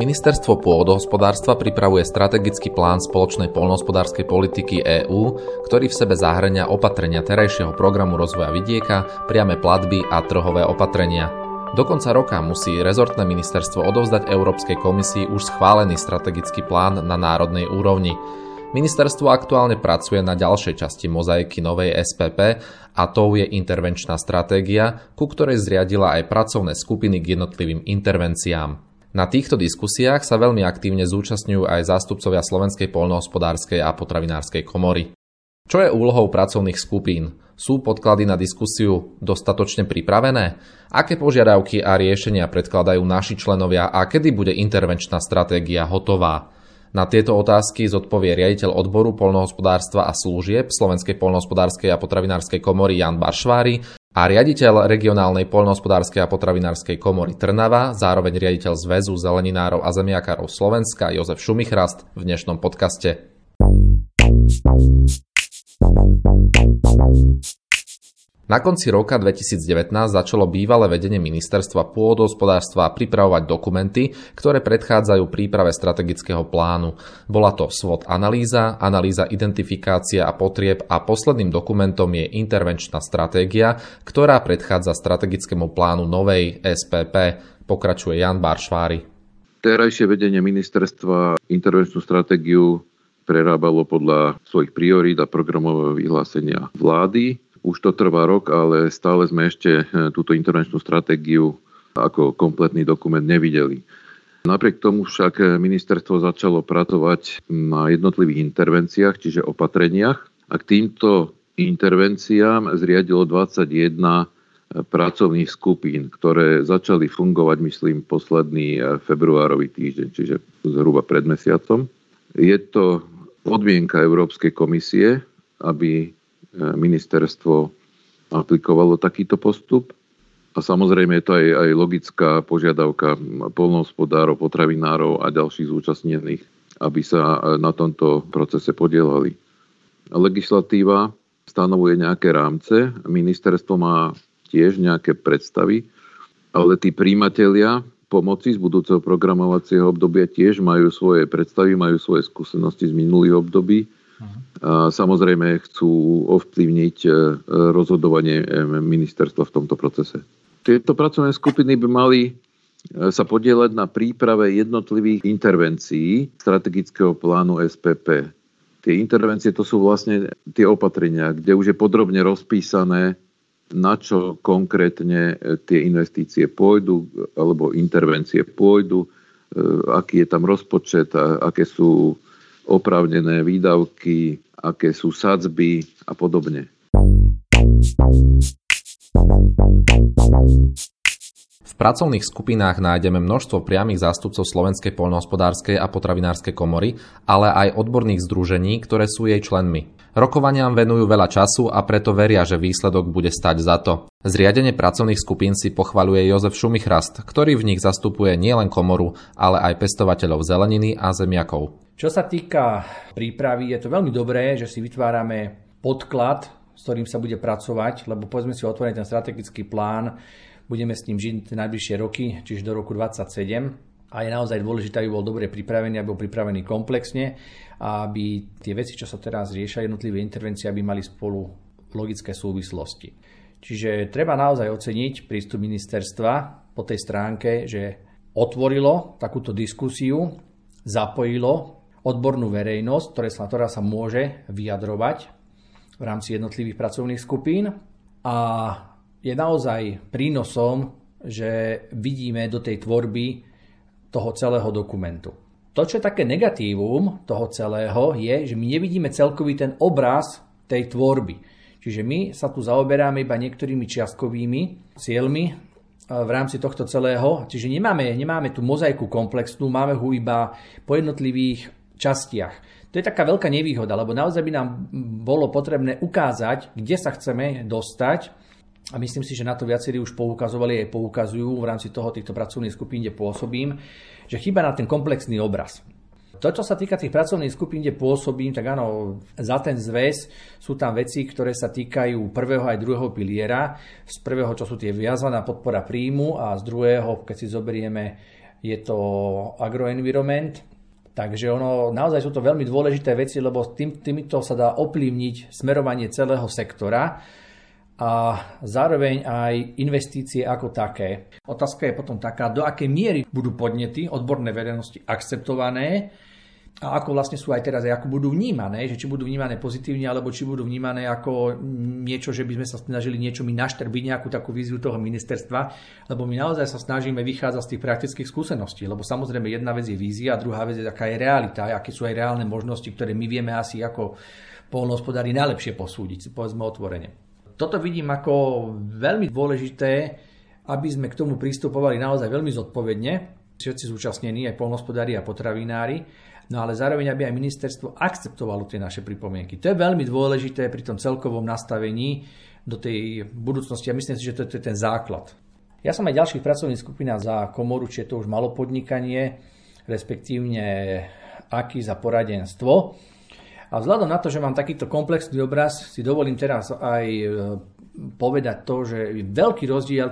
Ministerstvo pôdohospodárstva pripravuje strategický plán spoločnej poľnohospodárskej politiky EÚ, ktorý v sebe zahrania opatrenia terajšieho programu rozvoja vidieka, priame platby a trhové opatrenia. Do konca roka musí rezortné ministerstvo odovzdať Európskej komisii už schválený strategický plán na národnej úrovni. Ministerstvo aktuálne pracuje na ďalšej časti mozaiky novej SPP a tou je intervenčná stratégia, ku ktorej zriadila aj pracovné skupiny k jednotlivým intervenciám. Na týchto diskusiách sa veľmi aktívne zúčastňujú aj zástupcovia Slovenskej poľnohospodárskej a potravinárskej komory. Čo je úlohou pracovných skupín? Sú podklady na diskusiu dostatočne pripravené? Aké požiadavky a riešenia predkladajú naši členovia a kedy bude intervenčná stratégia hotová? Na tieto otázky zodpovie riaditeľ odboru polnohospodárstva a služieb Slovenskej polnohospodárskej a potravinárskej komory Jan Baršvári a riaditeľ regionálnej poľnohospodárskej a potravinárskej komory Trnava, zároveň riaditeľ Zväzu zeleninárov a zemiakárov Slovenska Jozef Šumichrast v dnešnom podcaste. Na konci roka 2019 začalo bývalé vedenie ministerstva pôdohospodárstva pripravovať dokumenty, ktoré predchádzajú príprave strategického plánu. Bola to SWOT analýza, analýza identifikácia a potrieb a posledným dokumentom je intervenčná stratégia, ktorá predchádza strategickému plánu novej SPP, pokračuje Jan Baršvári. Terajšie vedenie ministerstva intervenčnú stratégiu prerábalo podľa svojich priorít a programového vyhlásenia vlády už to trvá rok, ale stále sme ešte eh, túto intervenčnú stratégiu ako kompletný dokument nevideli. Napriek tomu však eh, ministerstvo začalo pracovať na jednotlivých intervenciách, čiže opatreniach a k týmto intervenciám zriadilo 21 eh, pracovných skupín, ktoré začali fungovať, myslím, posledný februárový týždeň, čiže zhruba pred mesiacom. Je to podmienka Európskej komisie, aby ministerstvo aplikovalo takýto postup. A samozrejme je to aj, aj logická požiadavka polnohospodárov, potravinárov a ďalších zúčastnených, aby sa na tomto procese podielali. Legislatíva stanovuje nejaké rámce, ministerstvo má tiež nejaké predstavy, ale tí príjimatelia pomoci z budúceho programovacieho obdobia tiež majú svoje predstavy, majú svoje skúsenosti z minulých období samozrejme chcú ovplyvniť e, rozhodovanie e, ministerstva v tomto procese. Tieto pracovné skupiny by mali e, sa podielať na príprave jednotlivých intervencií strategického plánu SPP. Tie intervencie to sú vlastne tie opatrenia, kde už je podrobne rozpísané, na čo konkrétne tie investície pôjdu, alebo intervencie pôjdu, aký je tam rozpočet, aké sú oprávnené výdavky, aké sú sadzby a podobne. V pracovných skupinách nájdeme množstvo priamých zástupcov Slovenskej poľnohospodárskej a potravinárskej komory, ale aj odborných združení, ktoré sú jej členmi. Rokovaniam venujú veľa času a preto veria, že výsledok bude stať za to. Zriadenie pracovných skupín si pochvaluje Jozef Šumichrast, ktorý v nich zastupuje nielen komoru, ale aj pestovateľov zeleniny a zemiakov. Čo sa týka prípravy, je to veľmi dobré, že si vytvárame podklad, s ktorým sa bude pracovať, lebo povedzme si otvorený ten strategický plán, budeme s ním žiť najbližšie roky, čiže do roku 2027 a je naozaj dôležité, aby bol dobre pripravený, aby bol pripravený komplexne a aby tie veci, čo sa teraz riešia, jednotlivé intervencie, aby mali spolu logické súvislosti. Čiže treba naozaj oceniť prístup ministerstva po tej stránke, že otvorilo takúto diskusiu, zapojilo odbornú verejnosť, ktorá sa, môže vyjadrovať v rámci jednotlivých pracovných skupín a je naozaj prínosom, že vidíme do tej tvorby toho celého dokumentu. To, čo je také negatívum toho celého, je, že my nevidíme celkový ten obraz tej tvorby. Čiže my sa tu zaoberáme iba niektorými čiastkovými cieľmi e, v rámci tohto celého. Čiže nemáme, nemáme tú mozaiku komplexnú, máme ho iba po jednotlivých častiach. To je taká veľká nevýhoda, lebo naozaj by nám bolo potrebné ukázať, kde sa chceme dostať a myslím si, že na to viacerí už poukazovali aj poukazujú v rámci toho týchto pracovných skupín, kde pôsobím, že chýba na ten komplexný obraz. To, čo sa týka tých pracovných skupín, kde pôsobím, tak áno, za ten zväz sú tam veci, ktoré sa týkajú prvého aj druhého piliera. Z prvého, čo sú tie viazaná podpora príjmu a z druhého, keď si zoberieme je to agroenvironment, Takže ono, naozaj sú to veľmi dôležité veci, lebo tým, týmito sa dá ovplyvniť smerovanie celého sektora a zároveň aj investície ako také. Otázka je potom taká, do akej miery budú podnety odborné verejnosti akceptované a ako vlastne sú aj teraz, ako budú vnímané, že či budú vnímané pozitívne, alebo či budú vnímané ako niečo, že by sme sa snažili niečo mi naštrbiť, nejakú takú víziu toho ministerstva, lebo my naozaj sa snažíme vychádzať z tých praktických skúseností, lebo samozrejme jedna vec je vízia a druhá vec je aká je realita, aké sú aj reálne možnosti, ktoré my vieme asi ako polnohospodári najlepšie posúdiť, povedzme otvorene. Toto vidím ako veľmi dôležité, aby sme k tomu pristupovali naozaj veľmi zodpovedne, všetci zúčastnení, aj polnospodári a potravinári, no ale zároveň, aby aj ministerstvo akceptovalo tie naše pripomienky. To je veľmi dôležité pri tom celkovom nastavení do tej budúcnosti a myslím si, že to, to je ten základ. Ja som aj ďalších pracovných skupinách za komoru, či je to už malopodnikanie, respektívne aký za poradenstvo. A vzhľadom na to, že mám takýto komplexný obraz, si dovolím teraz aj e, povedať to, že je veľký rozdiel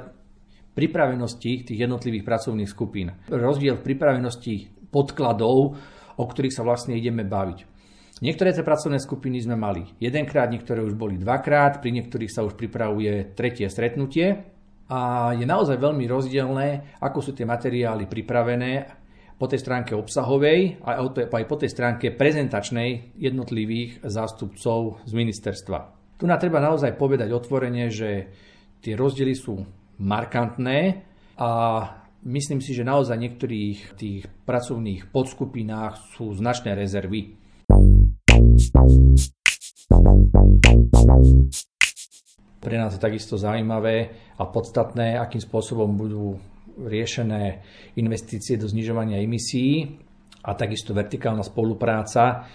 pripravenosti tých jednotlivých pracovných skupín. Rozdiel v pripravenosti podkladov, o ktorých sa vlastne ideme baviť. Niektoré tie pracovné skupiny sme mali jedenkrát, niektoré už boli dvakrát, pri niektorých sa už pripravuje tretie stretnutie a je naozaj veľmi rozdielne, ako sú tie materiály pripravené po tej stránke obsahovej a aj po tej stránke prezentačnej jednotlivých zástupcov z ministerstva. Tu nám treba naozaj povedať otvorene, že tie rozdiely sú markantné a myslím si, že naozaj v niektorých tých pracovných podskupinách sú značné rezervy. Pre nás je takisto zaujímavé a podstatné, akým spôsobom budú riešené investície do znižovania emisí a takisto vertikálna spolupráca,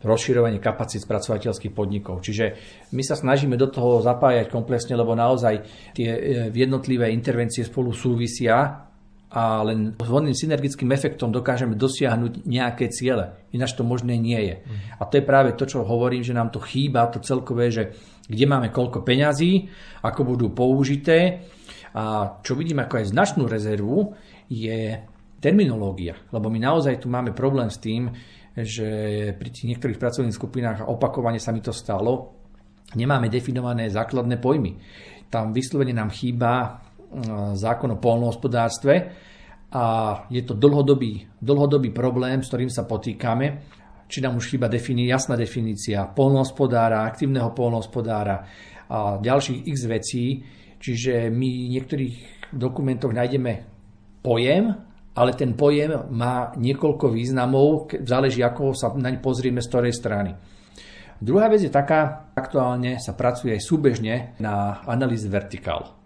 rozširovanie kapacít spracovateľských podnikov. Čiže my sa snažíme do toho zapájať komplexne, lebo naozaj tie e, jednotlivé intervencie spolu súvisia a len vhodným synergickým efektom dokážeme dosiahnuť nejaké ciele. Ináč to možné nie je. A to je práve to, čo hovorím, že nám to chýba, to celkové, že kde máme koľko peňazí, ako budú použité a čo vidím ako aj značnú rezervu, je terminológia. Lebo my naozaj tu máme problém s tým, že pri tých niektorých pracovných skupinách, a opakovane sa mi to stalo, nemáme definované základné pojmy. Tam vyslovene nám chýba e, zákon o polnohospodárstve a je to dlhodobý, dlhodobý problém, s ktorým sa potýkame. Či nám už chýba defini- jasná definícia polnohospodára, aktívneho polnohospodára a ďalších x vecí, Čiže my v niektorých dokumentoch nájdeme pojem, ale ten pojem má niekoľko významov, záleží ako sa naň pozrieme z ktorej strany. Druhá vec je taká, aktuálne sa pracuje aj súbežne na analýze vertikál.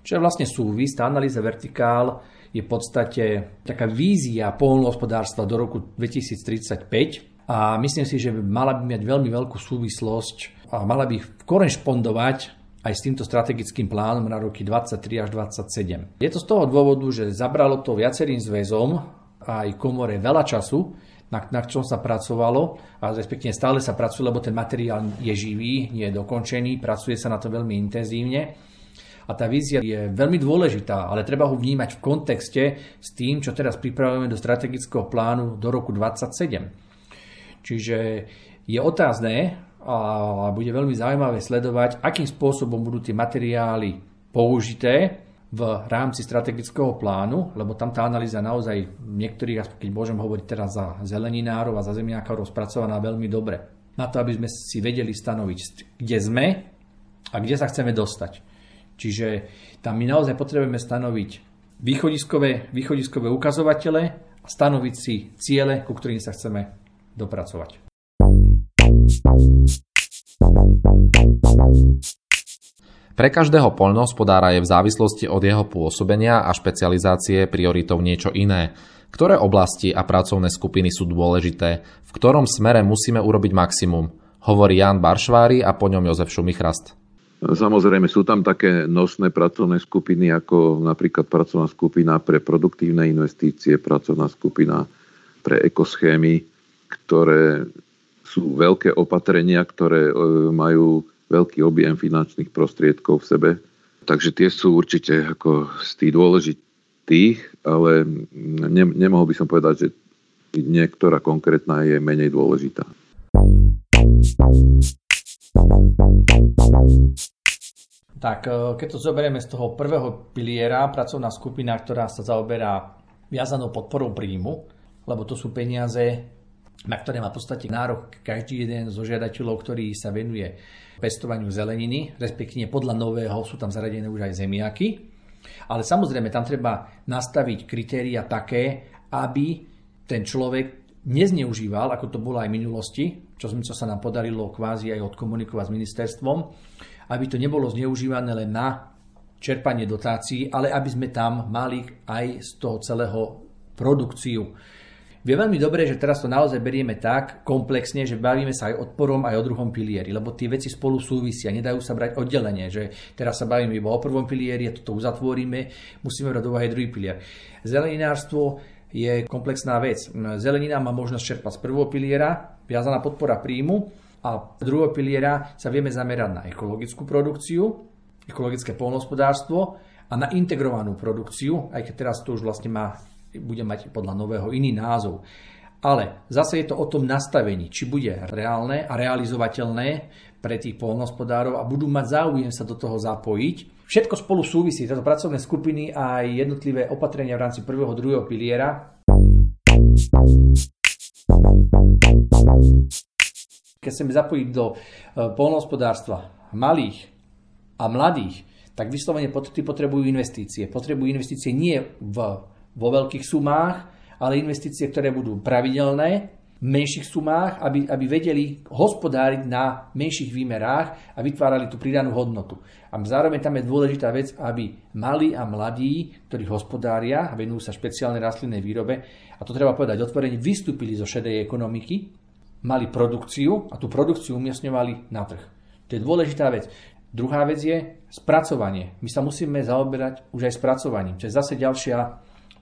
Čo je vlastne súvis, tá analýza vertikál je v podstate taká vízia polnohospodárstva do roku 2035 a myslím si, že mala by mať veľmi veľkú súvislosť a mala by korešpondovať aj s týmto strategickým plánom na roky 23 až 27. Je to z toho dôvodu, že zabralo to viacerým zväzom aj komore veľa času, na, na čom sa pracovalo a respektíve stále sa pracuje, lebo ten materiál je živý, nie je dokončený, pracuje sa na to veľmi intenzívne. A tá vízia je veľmi dôležitá, ale treba ho vnímať v kontexte s tým, čo teraz pripravujeme do strategického plánu do roku 27. Čiže je otázne, a bude veľmi zaujímavé sledovať, akým spôsobom budú tie materiály použité v rámci strategického plánu, lebo tam tá analýza naozaj niektorých, keď môžem hovoriť teraz za zeleninárov a za zemiakov, rozpracovaná veľmi dobre. Na to, aby sme si vedeli stanoviť, kde sme a kde sa chceme dostať. Čiže tam my naozaj potrebujeme stanoviť východiskové, východiskové ukazovatele a stanoviť si ciele, ku ktorým sa chceme dopracovať. Pre každého poľnohospodára je v závislosti od jeho pôsobenia a špecializácie prioritou niečo iné. Ktoré oblasti a pracovné skupiny sú dôležité? V ktorom smere musíme urobiť maximum? Hovorí Jan Baršvári a po ňom Jozef Šumichrast. Samozrejme sú tam také nosné pracovné skupiny, ako napríklad pracovná skupina pre produktívne investície, pracovná skupina pre ekoschémy, ktoré sú veľké opatrenia, ktoré e, majú veľký objem finančných prostriedkov v sebe. Takže tie sú určite ako z tých dôležit, tých, ale ne, nemohol by som povedať, že niektorá konkrétna je menej dôležitá. Tak e, keď to zoberieme z toho prvého piliera, pracovná skupina, ktorá sa zaoberá viazanou podporou príjmu, lebo to sú peniaze, na ktoré má v podstate nárok každý jeden zo žiadateľov, ktorý sa venuje pestovaniu zeleniny, respektíve podľa nového sú tam zaradené už aj zemiaky. Ale samozrejme, tam treba nastaviť kritéria také, aby ten človek nezneužíval, ako to bolo aj v minulosti, čo, čo sa nám podarilo kvázi aj odkomunikovať s ministerstvom, aby to nebolo zneužívané len na čerpanie dotácií, ale aby sme tam mali aj z toho celého produkciu. Vie veľmi dobre, že teraz to naozaj berieme tak komplexne, že bavíme sa aj odporom, aj o druhom pilieri, lebo tie veci spolu súvisia, nedajú sa brať oddelenie, že teraz sa bavíme iba o prvom pilieri, a toto uzatvoríme, musíme brať do aj druhý pilier. Zeleninárstvo je komplexná vec. Zelenina má možnosť čerpať z prvého piliera, viazaná podpora príjmu a z druhého piliera sa vieme zamerať na ekologickú produkciu, ekologické polnohospodárstvo a na integrovanú produkciu, aj keď teraz to už vlastne má, bude mať podľa nového iný názov. Ale zase je to o tom nastavení, či bude reálne a realizovateľné pre tých polnohospodárov a budú mať záujem sa do toho zapojiť Všetko spolu súvisí, táto pracovné skupiny a jednotlivé opatrenia v rámci prvého druhého piliera. Keď chceme zapojiť do e, polnohospodárstva malých a mladých, tak vyslovene potrebujú investície. Potrebujú investície nie v, vo veľkých sumách, ale investície, ktoré budú pravidelné, menších sumách, aby, aby vedeli hospodáriť na menších výmerách a vytvárali tú pridanú hodnotu. A zároveň tam je dôležitá vec, aby mali a mladí, ktorí hospodária a venujú sa špeciálnej rastlinnej výrobe, a to treba povedať otvorene, vystúpili zo šedej ekonomiky, mali produkciu a tú produkciu umiestňovali na trh. To je dôležitá vec. Druhá vec je spracovanie. My sa musíme zaoberať už aj spracovaním, čo je zase ďalšia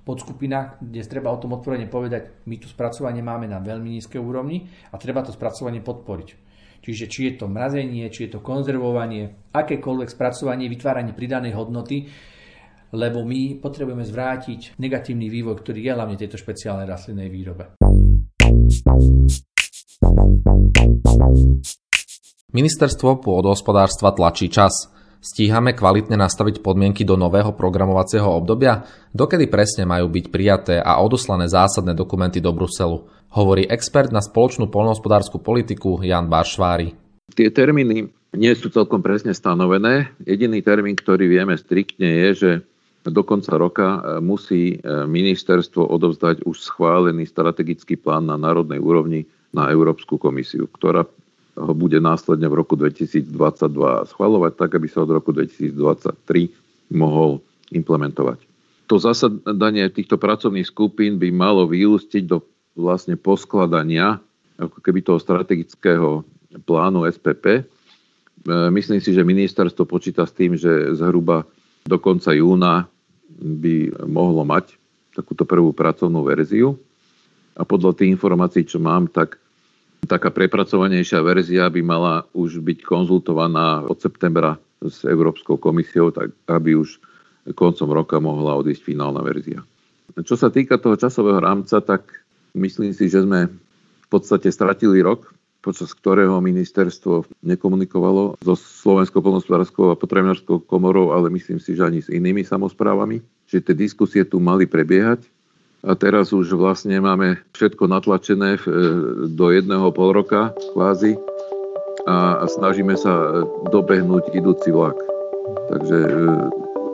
podskupina, kde treba o tom otvorene povedať, my tu spracovanie máme na veľmi nízkej úrovni a treba to spracovanie podporiť. Čiže či je to mrazenie, či je to konzervovanie, akékoľvek spracovanie, vytváranie pridanej hodnoty, lebo my potrebujeme zvrátiť negatívny vývoj, ktorý je hlavne tejto špeciálnej rastlinnej výrobe. Ministerstvo pôdohospodárstva tlačí čas – Stíhame kvalitne nastaviť podmienky do nového programovacieho obdobia? Dokedy presne majú byť prijaté a odoslané zásadné dokumenty do Bruselu? Hovorí expert na spoločnú poľnohospodárskú politiku Jan Baršvári. Tie termíny nie sú celkom presne stanovené. Jediný termín, ktorý vieme striktne je, že do konca roka e, musí e, ministerstvo odovzdať už schválený strategický plán na národnej úrovni na Európsku komisiu, ktorá ho bude následne v roku 2022 schvalovať tak, aby sa od roku 2023 mohol implementovať. To zasadanie týchto pracovných skupín by malo vyústiť do vlastne poskladania ako keby toho strategického plánu SPP. E, myslím si, že ministerstvo počíta s tým, že zhruba do konca júna by mohlo mať takúto prvú pracovnú verziu. A podľa tých informácií, čo mám, tak Taká prepracovanejšia verzia by mala už byť konzultovaná od septembra s Európskou komisiou, tak aby už koncom roka mohla odísť finálna verzia. Čo sa týka toho časového rámca, tak myslím si, že sme v podstate stratili rok, počas ktorého ministerstvo nekomunikovalo so Slovenskou polnospodárskou a potravinárskou komorou, ale myslím si, že ani s inými samozprávami. Čiže tie diskusie tu mali prebiehať a teraz už vlastne máme všetko natlačené e, do jedného pol roka kvázi a snažíme sa dobehnúť idúci vlak. Takže e,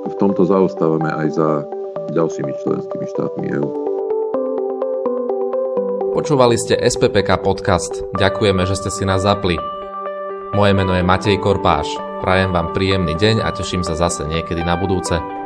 v tomto zaostávame aj za ďalšími členskými štátmi EU. Počúvali ste SPPK podcast. Ďakujeme, že ste si nás zapli. Moje meno je Matej Korpáš. Prajem vám príjemný deň a teším sa zase niekedy na budúce.